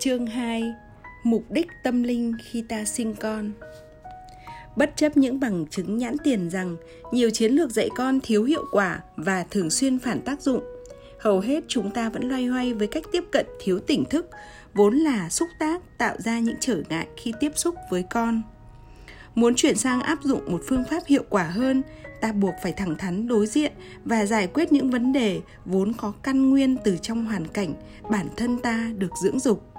Chương 2 Mục đích tâm linh khi ta sinh con Bất chấp những bằng chứng nhãn tiền rằng nhiều chiến lược dạy con thiếu hiệu quả và thường xuyên phản tác dụng, hầu hết chúng ta vẫn loay hoay với cách tiếp cận thiếu tỉnh thức, vốn là xúc tác tạo ra những trở ngại khi tiếp xúc với con. Muốn chuyển sang áp dụng một phương pháp hiệu quả hơn, ta buộc phải thẳng thắn đối diện và giải quyết những vấn đề vốn có căn nguyên từ trong hoàn cảnh bản thân ta được dưỡng dục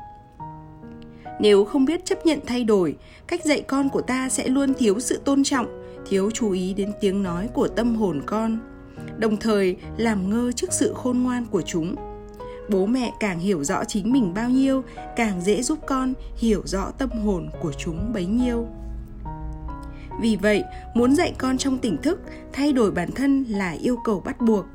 nếu không biết chấp nhận thay đổi, cách dạy con của ta sẽ luôn thiếu sự tôn trọng, thiếu chú ý đến tiếng nói của tâm hồn con, đồng thời làm ngơ trước sự khôn ngoan của chúng. Bố mẹ càng hiểu rõ chính mình bao nhiêu, càng dễ giúp con hiểu rõ tâm hồn của chúng bấy nhiêu. Vì vậy, muốn dạy con trong tỉnh thức, thay đổi bản thân là yêu cầu bắt buộc.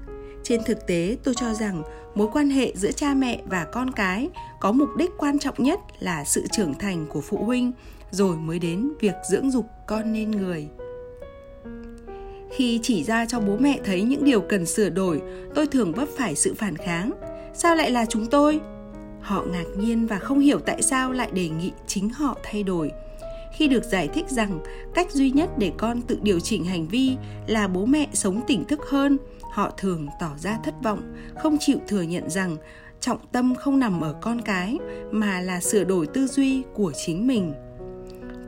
Trên thực tế, tôi cho rằng mối quan hệ giữa cha mẹ và con cái có mục đích quan trọng nhất là sự trưởng thành của phụ huynh, rồi mới đến việc dưỡng dục con nên người. Khi chỉ ra cho bố mẹ thấy những điều cần sửa đổi, tôi thường vấp phải sự phản kháng. Sao lại là chúng tôi? Họ ngạc nhiên và không hiểu tại sao lại đề nghị chính họ thay đổi. Khi được giải thích rằng cách duy nhất để con tự điều chỉnh hành vi là bố mẹ sống tỉnh thức hơn, họ thường tỏ ra thất vọng, không chịu thừa nhận rằng trọng tâm không nằm ở con cái, mà là sửa đổi tư duy của chính mình.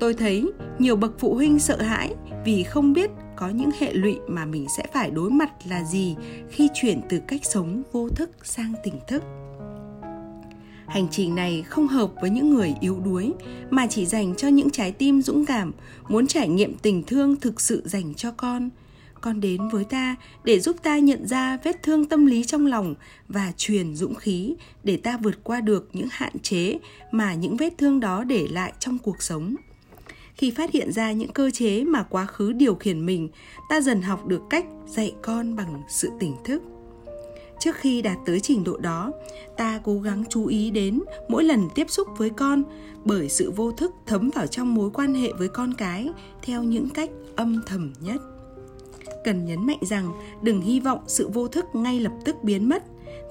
Tôi thấy nhiều bậc phụ huynh sợ hãi vì không biết có những hệ lụy mà mình sẽ phải đối mặt là gì khi chuyển từ cách sống vô thức sang tỉnh thức. Hành trình này không hợp với những người yếu đuối, mà chỉ dành cho những trái tim dũng cảm, muốn trải nghiệm tình thương thực sự dành cho con con đến với ta để giúp ta nhận ra vết thương tâm lý trong lòng và truyền dũng khí để ta vượt qua được những hạn chế mà những vết thương đó để lại trong cuộc sống. Khi phát hiện ra những cơ chế mà quá khứ điều khiển mình, ta dần học được cách dạy con bằng sự tỉnh thức. Trước khi đạt tới trình độ đó, ta cố gắng chú ý đến mỗi lần tiếp xúc với con bởi sự vô thức thấm vào trong mối quan hệ với con cái theo những cách âm thầm nhất cần nhấn mạnh rằng đừng hy vọng sự vô thức ngay lập tức biến mất.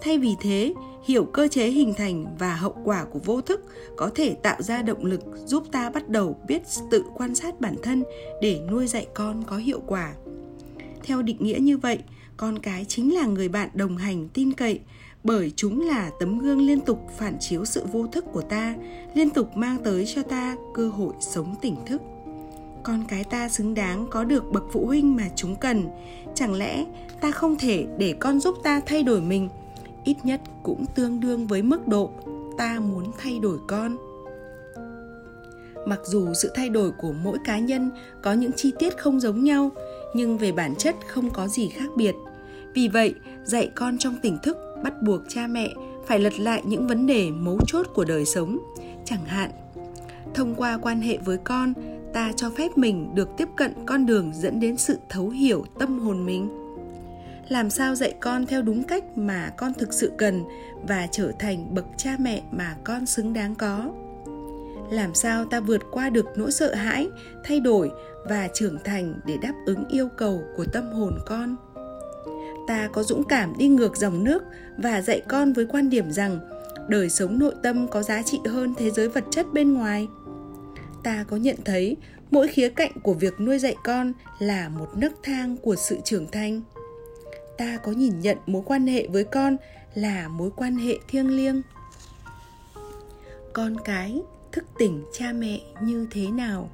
Thay vì thế, hiểu cơ chế hình thành và hậu quả của vô thức có thể tạo ra động lực giúp ta bắt đầu biết tự quan sát bản thân để nuôi dạy con có hiệu quả. Theo định nghĩa như vậy, con cái chính là người bạn đồng hành, tin cậy, bởi chúng là tấm gương liên tục phản chiếu sự vô thức của ta, liên tục mang tới cho ta cơ hội sống tỉnh thức con cái ta xứng đáng có được bậc phụ huynh mà chúng cần. Chẳng lẽ ta không thể để con giúp ta thay đổi mình? Ít nhất cũng tương đương với mức độ ta muốn thay đổi con. Mặc dù sự thay đổi của mỗi cá nhân có những chi tiết không giống nhau, nhưng về bản chất không có gì khác biệt. Vì vậy, dạy con trong tỉnh thức bắt buộc cha mẹ phải lật lại những vấn đề mấu chốt của đời sống. Chẳng hạn thông qua quan hệ với con, ta cho phép mình được tiếp cận con đường dẫn đến sự thấu hiểu tâm hồn mình. Làm sao dạy con theo đúng cách mà con thực sự cần và trở thành bậc cha mẹ mà con xứng đáng có? Làm sao ta vượt qua được nỗi sợ hãi, thay đổi và trưởng thành để đáp ứng yêu cầu của tâm hồn con? Ta có dũng cảm đi ngược dòng nước và dạy con với quan điểm rằng đời sống nội tâm có giá trị hơn thế giới vật chất bên ngoài ta có nhận thấy, mỗi khía cạnh của việc nuôi dạy con là một nấc thang của sự trưởng thành. Ta có nhìn nhận mối quan hệ với con là mối quan hệ thiêng liêng. Con cái thức tỉnh cha mẹ như thế nào?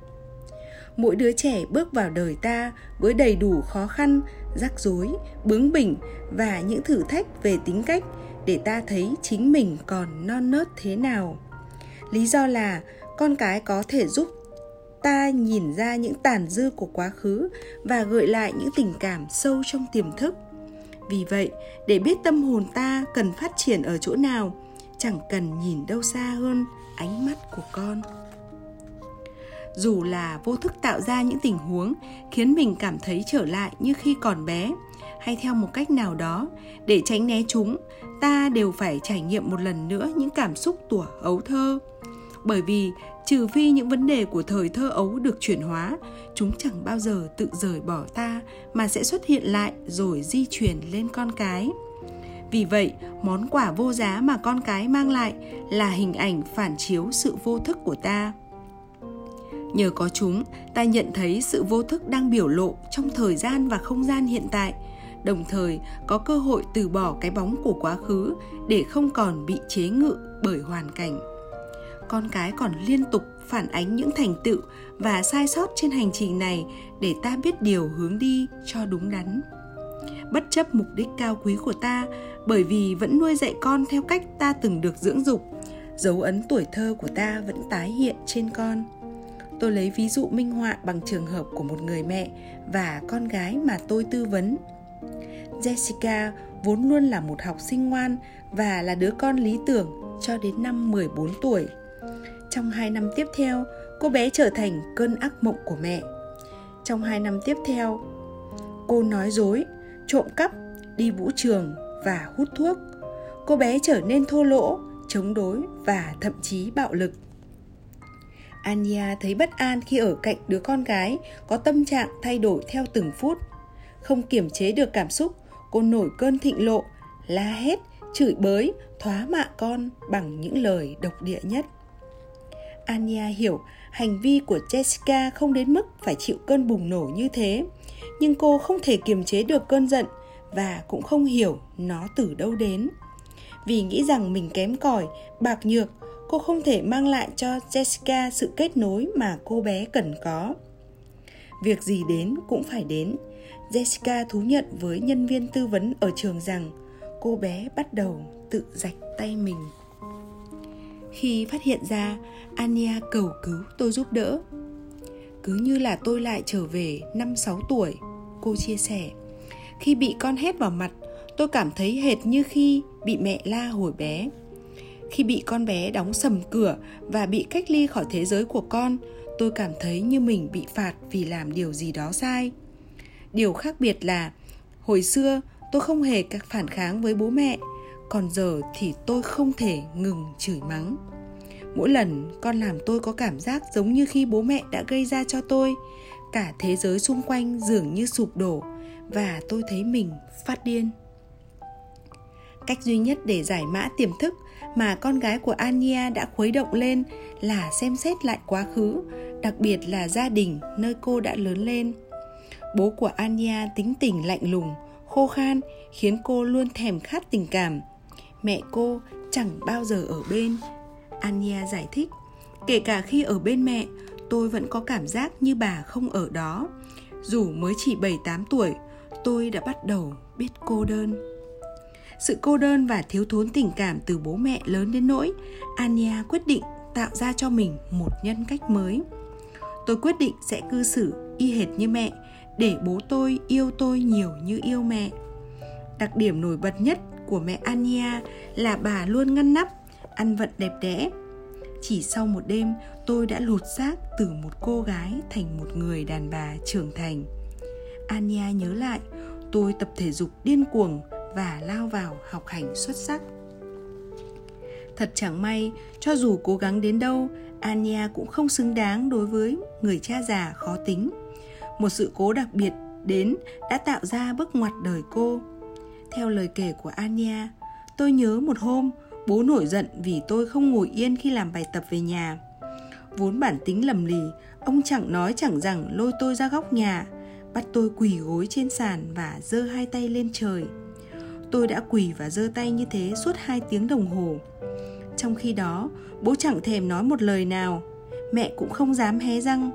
Mỗi đứa trẻ bước vào đời ta với đầy đủ khó khăn, rắc rối, bướng bỉnh và những thử thách về tính cách để ta thấy chính mình còn non nớt thế nào. Lý do là con cái có thể giúp ta nhìn ra những tàn dư của quá khứ và gợi lại những tình cảm sâu trong tiềm thức. Vì vậy, để biết tâm hồn ta cần phát triển ở chỗ nào, chẳng cần nhìn đâu xa hơn ánh mắt của con. Dù là vô thức tạo ra những tình huống khiến mình cảm thấy trở lại như khi còn bé, hay theo một cách nào đó, để tránh né chúng, ta đều phải trải nghiệm một lần nữa những cảm xúc tuổi ấu thơ bởi vì trừ phi những vấn đề của thời thơ ấu được chuyển hóa chúng chẳng bao giờ tự rời bỏ ta mà sẽ xuất hiện lại rồi di chuyển lên con cái Vì vậy, món quà vô giá mà con cái mang lại là hình ảnh phản chiếu sự vô thức của ta. Nhờ có chúng, ta nhận thấy sự vô thức đang biểu lộ trong thời gian và không gian hiện tại, đồng thời có cơ hội từ bỏ cái bóng của quá khứ để không còn bị chế ngự bởi hoàn cảnh. Con cái còn liên tục phản ánh những thành tựu và sai sót trên hành trình này để ta biết điều hướng đi cho đúng đắn. Bất chấp mục đích cao quý của ta, bởi vì vẫn nuôi dạy con theo cách ta từng được dưỡng dục, dấu ấn tuổi thơ của ta vẫn tái hiện trên con. Tôi lấy ví dụ minh họa bằng trường hợp của một người mẹ và con gái mà tôi tư vấn. Jessica vốn luôn là một học sinh ngoan và là đứa con lý tưởng cho đến năm 14 tuổi. Trong hai năm tiếp theo, cô bé trở thành cơn ác mộng của mẹ. Trong hai năm tiếp theo, cô nói dối, trộm cắp, đi vũ trường và hút thuốc. Cô bé trở nên thô lỗ, chống đối và thậm chí bạo lực. Anya thấy bất an khi ở cạnh đứa con gái có tâm trạng thay đổi theo từng phút. Không kiểm chế được cảm xúc, cô nổi cơn thịnh lộ, la hét, chửi bới, thoá mạ con bằng những lời độc địa nhất. Anya hiểu hành vi của Jessica không đến mức phải chịu cơn bùng nổ như thế, nhưng cô không thể kiềm chế được cơn giận và cũng không hiểu nó từ đâu đến. Vì nghĩ rằng mình kém cỏi, bạc nhược, cô không thể mang lại cho Jessica sự kết nối mà cô bé cần có. Việc gì đến cũng phải đến. Jessica thú nhận với nhân viên tư vấn ở trường rằng cô bé bắt đầu tự rạch tay mình. Khi phát hiện ra, Ania cầu cứu tôi giúp đỡ. Cứ như là tôi lại trở về 5-6 tuổi, cô chia sẻ. Khi bị con hét vào mặt, tôi cảm thấy hệt như khi bị mẹ la hồi bé. Khi bị con bé đóng sầm cửa và bị cách ly khỏi thế giới của con, tôi cảm thấy như mình bị phạt vì làm điều gì đó sai. Điều khác biệt là hồi xưa tôi không hề các phản kháng với bố mẹ, còn giờ thì tôi không thể ngừng chửi mắng mỗi lần con làm tôi có cảm giác giống như khi bố mẹ đã gây ra cho tôi cả thế giới xung quanh dường như sụp đổ và tôi thấy mình phát điên cách duy nhất để giải mã tiềm thức mà con gái của Ania đã khuấy động lên là xem xét lại quá khứ, đặc biệt là gia đình nơi cô đã lớn lên. Bố của Ania tính tình lạnh lùng, khô khan khiến cô luôn thèm khát tình cảm. Mẹ cô chẳng bao giờ ở bên Anya giải thích, kể cả khi ở bên mẹ, tôi vẫn có cảm giác như bà không ở đó. Dù mới chỉ 7-8 tuổi, tôi đã bắt đầu biết cô đơn. Sự cô đơn và thiếu thốn tình cảm từ bố mẹ lớn đến nỗi Anya quyết định tạo ra cho mình một nhân cách mới. Tôi quyết định sẽ cư xử y hệt như mẹ để bố tôi yêu tôi nhiều như yêu mẹ. Đặc điểm nổi bật nhất của mẹ Ania là bà luôn ngăn nắp, ăn vận đẹp đẽ. Chỉ sau một đêm, tôi đã lột xác từ một cô gái thành một người đàn bà trưởng thành. Ania nhớ lại, tôi tập thể dục điên cuồng và lao vào học hành xuất sắc. Thật chẳng may, cho dù cố gắng đến đâu ania cũng không xứng đáng đối với người cha già khó tính. Một sự cố đặc biệt đến đã tạo ra bước ngoặt đời cô theo lời kể của Anya, tôi nhớ một hôm Bố nổi giận vì tôi không ngồi yên khi làm bài tập về nhà. Vốn bản tính lầm lì, ông chẳng nói chẳng rằng lôi tôi ra góc nhà, bắt tôi quỳ gối trên sàn và giơ hai tay lên trời. Tôi đã quỳ và giơ tay như thế suốt hai tiếng đồng hồ. Trong khi đó, bố chẳng thèm nói một lời nào, mẹ cũng không dám hé răng,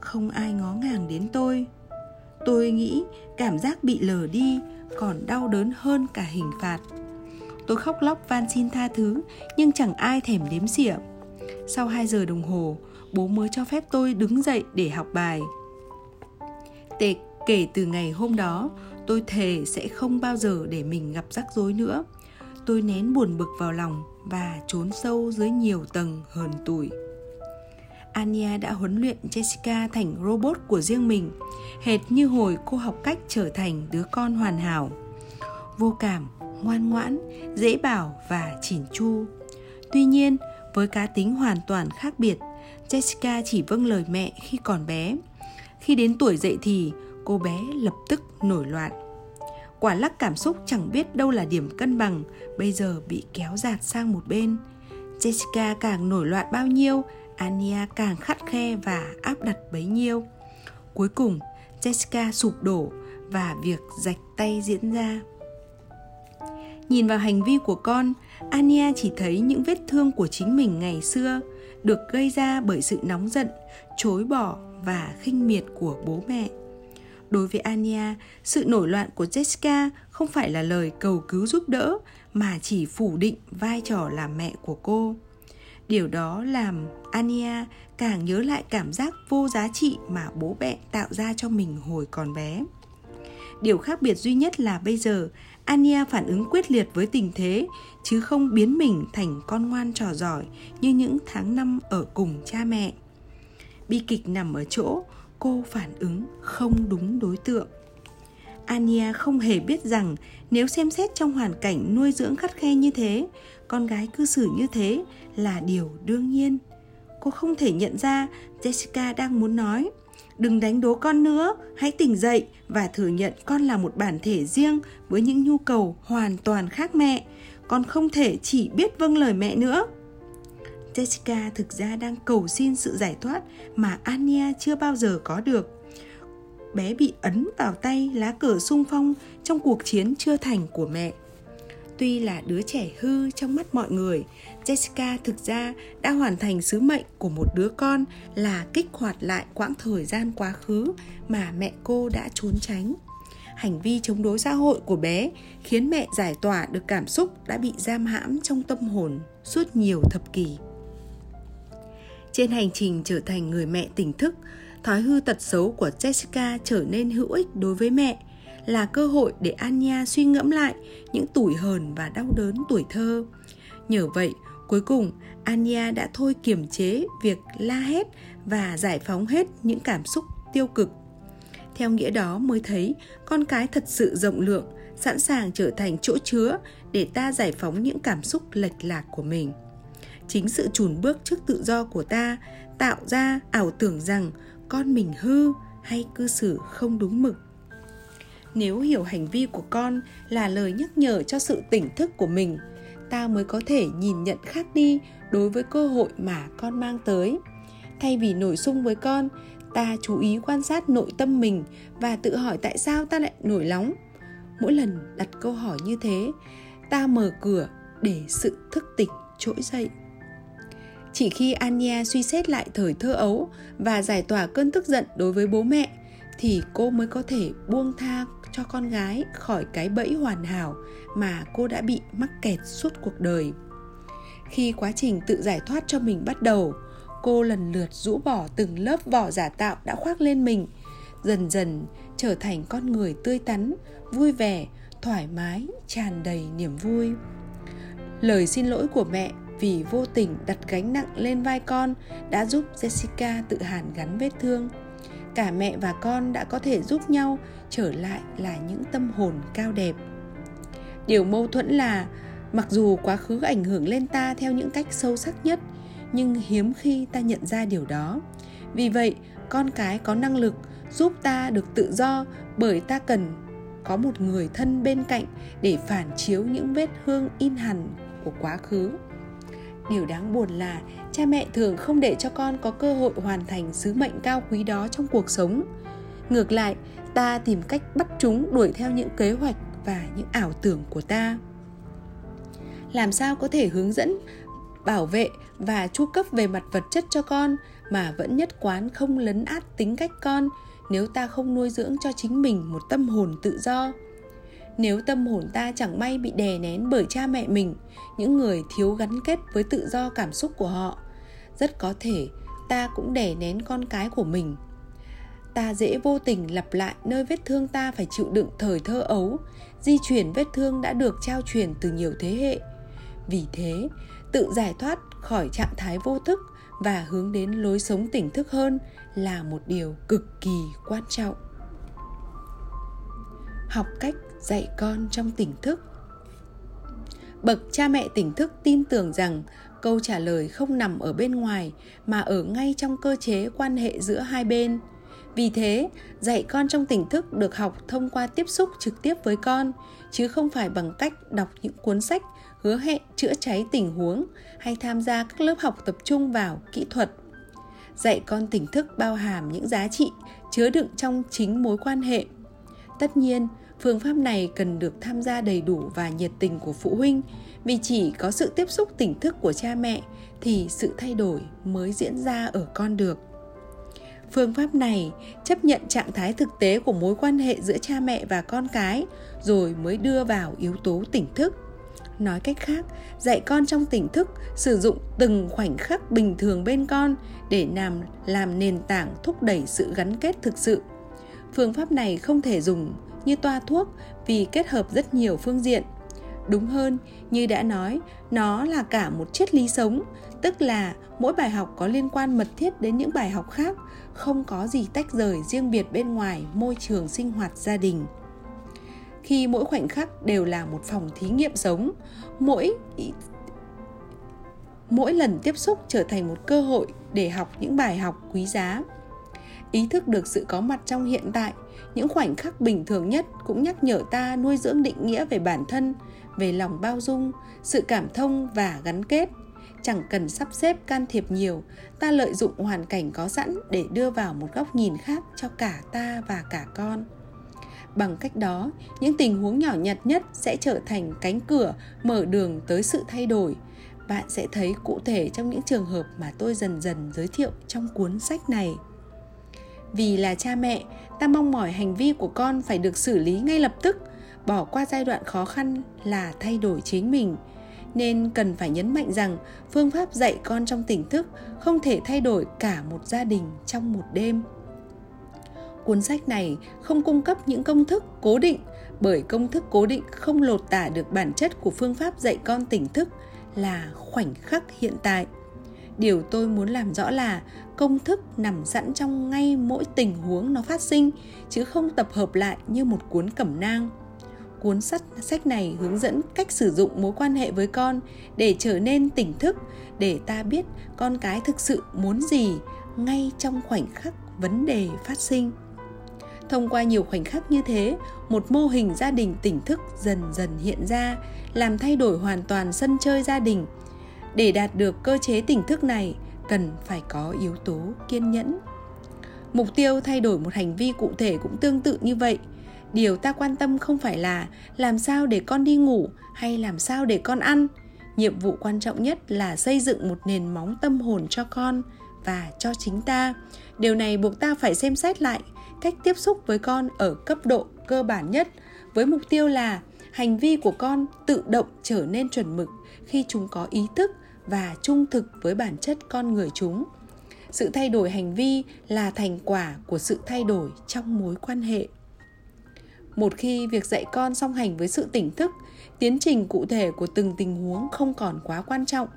không ai ngó ngàng đến tôi. Tôi nghĩ cảm giác bị lờ đi còn đau đớn hơn cả hình phạt. Tôi khóc lóc van xin tha thứ, Nhưng chẳng ai thèm đếm xỉa. Sau 2 giờ đồng hồ, Bố mới cho phép tôi đứng dậy để học bài. Tệ kể từ ngày hôm đó, Tôi thề sẽ không bao giờ để mình gặp rắc rối nữa. Tôi nén buồn bực vào lòng Và trốn sâu dưới nhiều tầng hờn tủi. Anya đã huấn luyện Jessica thành robot của riêng mình, hệt như hồi cô học cách trở thành đứa con hoàn hảo. Vô cảm, ngoan ngoãn, dễ bảo và chỉn chu. Tuy nhiên, với cá tính hoàn toàn khác biệt, Jessica chỉ vâng lời mẹ khi còn bé. Khi đến tuổi dậy thì, cô bé lập tức nổi loạn. quả lắc cảm xúc chẳng biết đâu là điểm cân bằng, bây giờ bị kéo dạt sang một bên. Jessica càng nổi loạn bao nhiêu, Ania càng khắt khe và áp đặt bấy nhiêu. Cuối cùng, Jessica sụp đổ và việc rạch tay diễn ra. Nhìn vào hành vi của con, Ania chỉ thấy những vết thương của chính mình ngày xưa được gây ra bởi sự nóng giận, chối bỏ và khinh miệt của bố mẹ. Đối với Ania, sự nổi loạn của Jessica không phải là lời cầu cứu giúp đỡ mà chỉ phủ định vai trò làm mẹ của cô. Điều đó làm Ania càng nhớ lại cảm giác vô giá trị mà bố mẹ tạo ra cho mình hồi còn bé. Điều khác biệt duy nhất là bây giờ Ania phản ứng quyết liệt với tình thế, chứ không biến mình thành con ngoan trò giỏi như những tháng năm ở cùng cha mẹ. Bi kịch nằm ở chỗ, cô phản ứng không đúng đối tượng. Ania không hề biết rằng nếu xem xét trong hoàn cảnh nuôi dưỡng khắt khe như thế, con gái cư xử như thế là điều đương nhiên. Cô không thể nhận ra Jessica đang muốn nói đừng đánh đố con nữa hãy tỉnh dậy và thừa nhận con là một bản thể riêng với những nhu cầu hoàn toàn khác mẹ. Con không thể chỉ biết vâng lời mẹ nữa. Jessica thực ra đang cầu xin sự giải thoát mà ania chưa bao giờ có được bé bị ấn vào tay lá cờ sung phong trong cuộc chiến chưa thành của mẹ tuy là đứa trẻ hư trong mắt mọi người Jessica thực ra đã hoàn thành sứ mệnh của một đứa con là kích hoạt lại quãng thời gian quá khứ mà mẹ cô đã trốn tránh. Hành vi chống đối xã hội của bé khiến mẹ giải tỏa được cảm xúc đã bị giam hãm trong tâm hồn suốt nhiều thập kỷ. Trên hành trình trở thành người mẹ tỉnh thức, thói hư tật xấu của Jessica trở nên hữu ích đối với mẹ là cơ hội để Anya suy ngẫm lại những tủi hờn và đau đớn tuổi thơ. Nhờ vậy, Cuối cùng, Anya đã thôi kiềm chế việc la hét và giải phóng hết những cảm xúc tiêu cực. Theo nghĩa đó mới thấy con cái thật sự rộng lượng, sẵn sàng trở thành chỗ chứa để ta giải phóng những cảm xúc lệch lạc của mình. Chính sự chùn bước trước tự do của ta tạo ra ảo tưởng rằng con mình hư hay cư xử không đúng mực. Nếu hiểu hành vi của con là lời nhắc nhở cho sự tỉnh thức của mình – ta mới có thể nhìn nhận khác đi đối với cơ hội mà con mang tới. Thay vì nổi sung với con, ta chú ý quan sát nội tâm mình và tự hỏi tại sao ta lại nổi nóng mỗi lần đặt câu hỏi như thế, ta mở cửa để sự thức tỉnh trỗi dậy chỉ khi anya suy xét lại thời thơ ấu và giải tỏa cơn tức giận đối với bố mẹ, thì cô mới có thể buông tha cho con gái khỏi cái bẫy hoàn hảo mà cô đã bị mắc kẹt suốt cuộc đời. Khi quá trình tự giải thoát cho mình bắt đầu, cô lần lượt rũ bỏ từng lớp vỏ giả tạo đã khoác lên mình, dần dần trở thành con người tươi tắn, vui vẻ, thoải mái, tràn đầy niềm vui. Lời xin lỗi của mẹ vì vô tình đặt gánh nặng lên vai con đã giúp jessica tự hàn gắn vết thương. Cả mẹ và con đã có thể giúp nhau trở lại là những tâm hồn cao đẹp. Điều mâu thuẫn là, mặc dù quá khứ ảnh hưởng lên ta theo những cách sâu sắc nhất, nhưng hiếm khi ta nhận ra điều đó. Vì vậy, con cái có năng lực giúp ta được tự do bởi ta cần có một người thân bên cạnh để phản chiếu những vết hương in hằn của quá khứ điều đáng buồn là cha mẹ thường không để cho con có cơ hội hoàn thành sứ mệnh cao quý đó trong cuộc sống. Ngược lại, ta tìm cách bắt chúng đuổi theo những kế hoạch và những ảo tưởng của ta. Làm sao có thể hướng dẫn, bảo vệ và chu cấp về mặt vật chất cho con mà vẫn nhất quán không lấn át tính cách con nếu ta không nuôi dưỡng cho chính mình một tâm hồn tự do? Nếu tâm hồn ta chẳng may bị đè nén bởi cha mẹ mình, những người thiếu gắn kết với tự do cảm xúc của họ, rất có thể ta cũng đè nén con cái của mình. Ta dễ vô tình lặp lại nơi vết thương ta phải chịu đựng thời thơ ấu, di chuyển vết thương đã được trao truyền từ nhiều thế hệ. Vì thế, tự giải thoát khỏi trạng thái vô thức và hướng đến lối sống tỉnh thức hơn là một điều cực kỳ quan trọng. Học cách dạy con trong tỉnh thức. Bậc cha mẹ tỉnh thức tin tưởng rằng câu trả lời không nằm ở bên ngoài mà ở ngay trong cơ chế quan hệ giữa hai bên. Vì thế, dạy con trong tỉnh thức được học thông qua tiếp xúc trực tiếp với con, chứ không phải bằng cách đọc những cuốn sách hứa hẹn chữa cháy tình huống hay tham gia các lớp học tập trung vào kỹ thuật. Dạy con tỉnh thức bao hàm những giá trị chứa đựng trong chính mối quan hệ. Tất nhiên phương pháp này cần được tham gia đầy đủ và nhiệt tình của phụ huynh. Vì chỉ có sự tiếp xúc tỉnh thức của cha mẹ thì sự thay đổi mới diễn ra ở con được. Phương pháp này chấp nhận trạng thái thực tế của mối quan hệ giữa cha mẹ và con cái, rồi mới đưa vào yếu tố tỉnh thức. Nói cách khác, dạy con trong tỉnh thức sử dụng từng khoảnh khắc bình thường bên con để làm làm nền tảng thúc đẩy sự gắn kết thực sự. Phương pháp này không thể dùng như toa thuốc vì kết hợp rất nhiều phương diện. Đúng hơn, như đã nói, nó là cả một triết lý sống, tức là mỗi bài học có liên quan mật thiết đến những bài học khác, không có gì tách rời riêng biệt bên ngoài môi trường sinh hoạt gia đình. Khi mỗi khoảnh khắc đều là một phòng thí nghiệm sống, mỗi mỗi lần tiếp xúc trở thành một cơ hội để học những bài học quý giá. Ý thức được sự có mặt trong hiện tại những khoảnh khắc bình thường nhất cũng nhắc nhở ta nuôi dưỡng định nghĩa về bản thân, về lòng bao dung, sự cảm thông và gắn kết. Chẳng cần sắp xếp can thiệp nhiều, ta lợi dụng hoàn cảnh có sẵn để đưa vào một góc nhìn khác cho cả ta và cả con. Bằng cách đó, những tình huống nhỏ nhặt nhất sẽ trở thành cánh cửa, mở đường tới sự thay đổi. Bạn sẽ thấy cụ thể trong những trường hợp mà tôi dần dần giới thiệu trong cuốn sách này vì là cha mẹ, ta mong mỏi hành vi của con phải được xử lý ngay lập tức, bỏ qua giai đoạn khó khăn là thay đổi chính mình. Nên cần phải nhấn mạnh rằng phương pháp dạy con trong tỉnh thức không thể thay đổi cả một gia đình trong một đêm. Cuốn sách này không cung cấp những công thức cố định, bởi công thức cố định không lột tả được bản chất của phương pháp dạy con tỉnh thức là khoảnh khắc hiện tại điều tôi muốn làm rõ là công thức nằm sẵn trong ngay mỗi tình huống nó phát sinh, chứ không tập hợp lại như một cuốn cẩm nang. Cuốn sách sách này hướng dẫn cách sử dụng mối quan hệ với con để trở nên tỉnh thức, để ta biết con cái thực sự muốn gì ngay trong khoảnh khắc vấn đề phát sinh. Thông qua nhiều khoảnh khắc như thế, một mô hình gia đình tỉnh thức dần dần hiện ra, làm thay đổi hoàn toàn sân chơi gia đình để đạt được cơ chế tỉnh thức này, cần phải có yếu tố kiên nhẫn. Mục tiêu thay đổi một hành vi cụ thể cũng tương tự như vậy. Điều ta quan tâm không phải là làm sao để con đi ngủ hay làm sao để con ăn. Nhiệm vụ quan trọng nhất là xây dựng một nền móng tâm hồn cho con và cho chính ta. Điều này buộc ta phải xem xét lại cách tiếp xúc với con ở cấp độ cơ bản nhất, với mục tiêu là hành vi của con tự động trở nên chuẩn mực khi chúng có ý thức và trung thực với bản chất con người chúng. Sự thay đổi hành vi là thành quả của sự thay đổi trong mối quan hệ. Một khi việc dạy con song hành với sự tỉnh thức, tiến trình cụ thể của từng tình huống không còn quá quan trọng.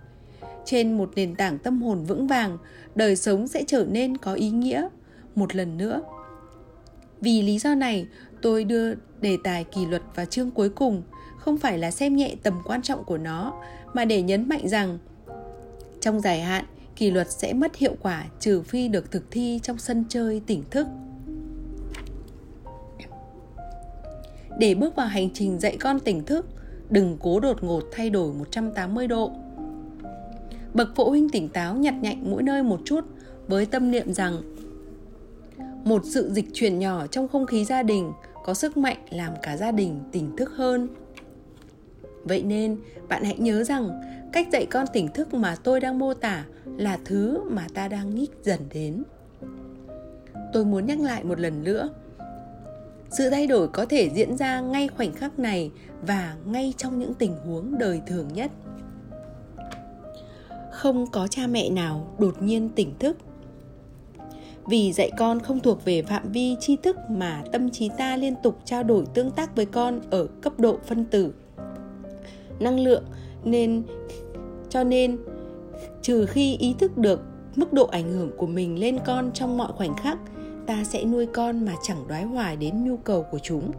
Trên một nền tảng tâm hồn vững vàng, đời sống sẽ trở nên có ý nghĩa. Một lần nữa, vì lý do này, tôi đưa đề tài kỷ luật vào chương cuối cùng, không phải là xem nhẹ tầm quan trọng của nó, mà để nhấn mạnh rằng trong dài hạn kỷ luật sẽ mất hiệu quả trừ phi được thực thi trong sân chơi tỉnh thức để bước vào hành trình dạy con tỉnh thức, đừng cố đột ngột thay đổi 180 độ. Bậc phụ huynh tỉnh táo nhặt nhạnh mỗi nơi một chút với tâm niệm rằng một sự dịch chuyển nhỏ trong không khí gia đình có sức mạnh làm cả gia đình tỉnh thức hơn. Vậy nên, bạn hãy nhớ rằng cách dạy con tỉnh thức mà tôi đang mô tả là thứ mà ta đang nhích dần đến. Tôi muốn nhắc lại một lần nữa, sự thay đổi có thể diễn ra ngay khoảnh khắc này và ngay trong những tình huống đời thường nhất. Không có cha mẹ nào đột nhiên tỉnh thức. Vì dạy con không thuộc về phạm vi tri thức mà tâm trí ta liên tục trao đổi tương tác với con ở cấp độ phân tử. Năng lượng nên cho nên, trừ khi ý thức được mức độ ảnh hưởng của mình lên con trong mọi khoảnh khắc, ta sẽ nuôi con mà chẳng đoái hoài đến nhu cầu của chúng.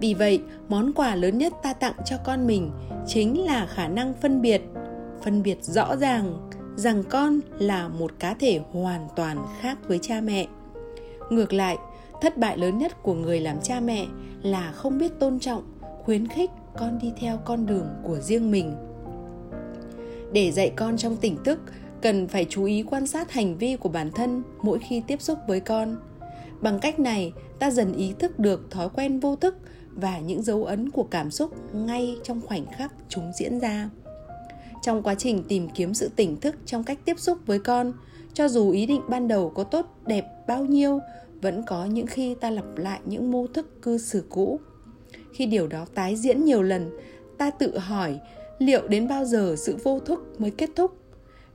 Vì vậy, món quà lớn nhất ta tặng cho con mình chính là khả năng phân biệt phân biệt rõ ràng rằng con là một cá thể hoàn toàn khác với cha mẹ. Ngược lại, thất bại lớn nhất của người làm cha mẹ là không biết tôn trọng, khuyến khích con đi theo con đường của riêng mình để dạy con trong tỉnh thức, cần phải chú ý quan sát hành vi của bản thân mỗi khi tiếp xúc với con. Bằng cách này, ta dần ý thức được thói quen vô thức và những dấu ấn của cảm xúc ngay trong khoảnh khắc chúng diễn ra. Trong quá trình tìm kiếm sự tỉnh thức trong cách tiếp xúc với con, cho dù ý định ban đầu có tốt, đẹp bao nhiêu, vẫn có những khi ta lặp lại những mô thức cư xử cũ. Khi điều đó tái diễn nhiều lần, ta tự hỏi liệu đến bao giờ sự vô thức mới kết thúc?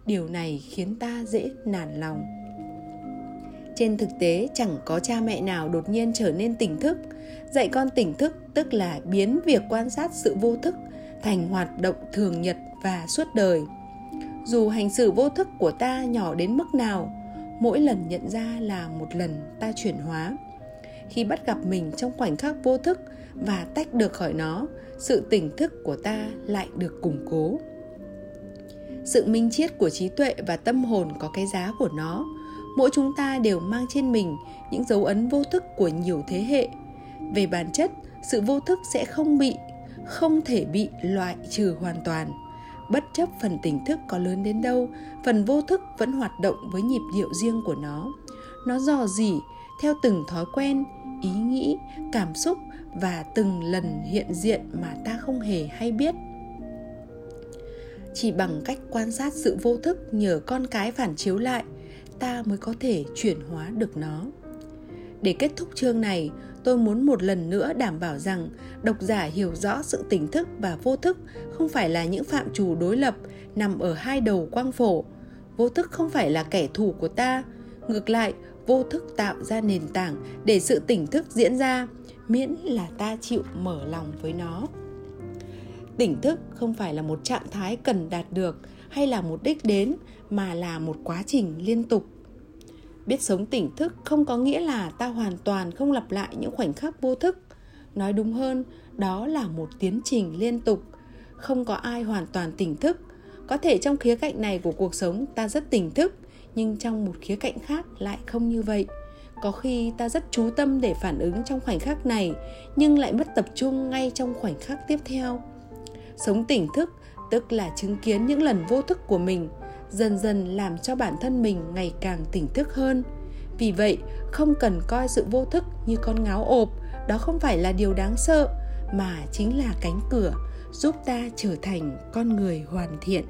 Điều này khiến ta dễ nản lòng. Trên thực tế, chẳng có cha mẹ nào đột nhiên trở nên tỉnh thức. Dạy con tỉnh thức tức là biến việc quan sát sự vô thức thành hoạt động thường nhật và suốt đời. Dù hành xử vô thức của ta nhỏ đến mức nào, mỗi lần nhận ra là một lần ta chuyển hóa. Khi bắt gặp mình trong khoảnh khắc vô thức và tách được khỏi nó, sự tỉnh thức của ta lại được củng cố. Sự minh triết của trí tuệ và tâm hồn có cái giá của nó. Mỗi chúng ta đều mang trên mình những dấu ấn vô thức của nhiều thế hệ. Về bản chất, sự vô thức sẽ không bị, không thể bị loại trừ hoàn toàn. Bất chấp phần tỉnh thức có lớn đến đâu, phần vô thức vẫn hoạt động với nhịp điệu riêng của nó. Nó dò dỉ theo từng thói quen, ý nghĩ, cảm xúc và từng lần hiện diện mà ta không hề hay biết. Chỉ bằng cách quan sát sự vô thức nhờ con cái phản chiếu lại, ta mới có thể chuyển hóa được nó. Để kết thúc chương này, tôi muốn một lần nữa đảm bảo rằng độc giả hiểu rõ sự tỉnh thức và vô thức không phải là những phạm trù đối lập nằm ở hai đầu quang phổ. Vô thức không phải là kẻ thù của ta, ngược lại, vô thức tạo ra nền tảng để sự tỉnh thức diễn ra miễn là ta chịu mở lòng với nó. Tỉnh thức không phải là một trạng thái cần đạt được hay là một đích đến, mà là một quá trình liên tục. Biết sống tỉnh thức không có nghĩa là ta hoàn toàn không lặp lại những khoảnh khắc vô thức. Nói đúng hơn, đó là một tiến trình liên tục. Không có ai hoàn toàn tỉnh thức. Có thể trong khía cạnh này của cuộc sống ta rất tỉnh thức, nhưng trong một khía cạnh khác lại không như vậy có khi ta rất chú tâm để phản ứng trong khoảnh khắc này, nhưng lại mất tập trung ngay trong khoảnh khắc tiếp theo. Sống tỉnh thức, tức là chứng kiến những lần vô thức của mình, dần dần làm cho bản thân mình ngày càng tỉnh thức hơn. Vì vậy, không cần coi sự vô thức như con ngáo ộp, đó không phải là điều đáng sợ, mà chính là cánh cửa giúp ta trở thành con người hoàn thiện.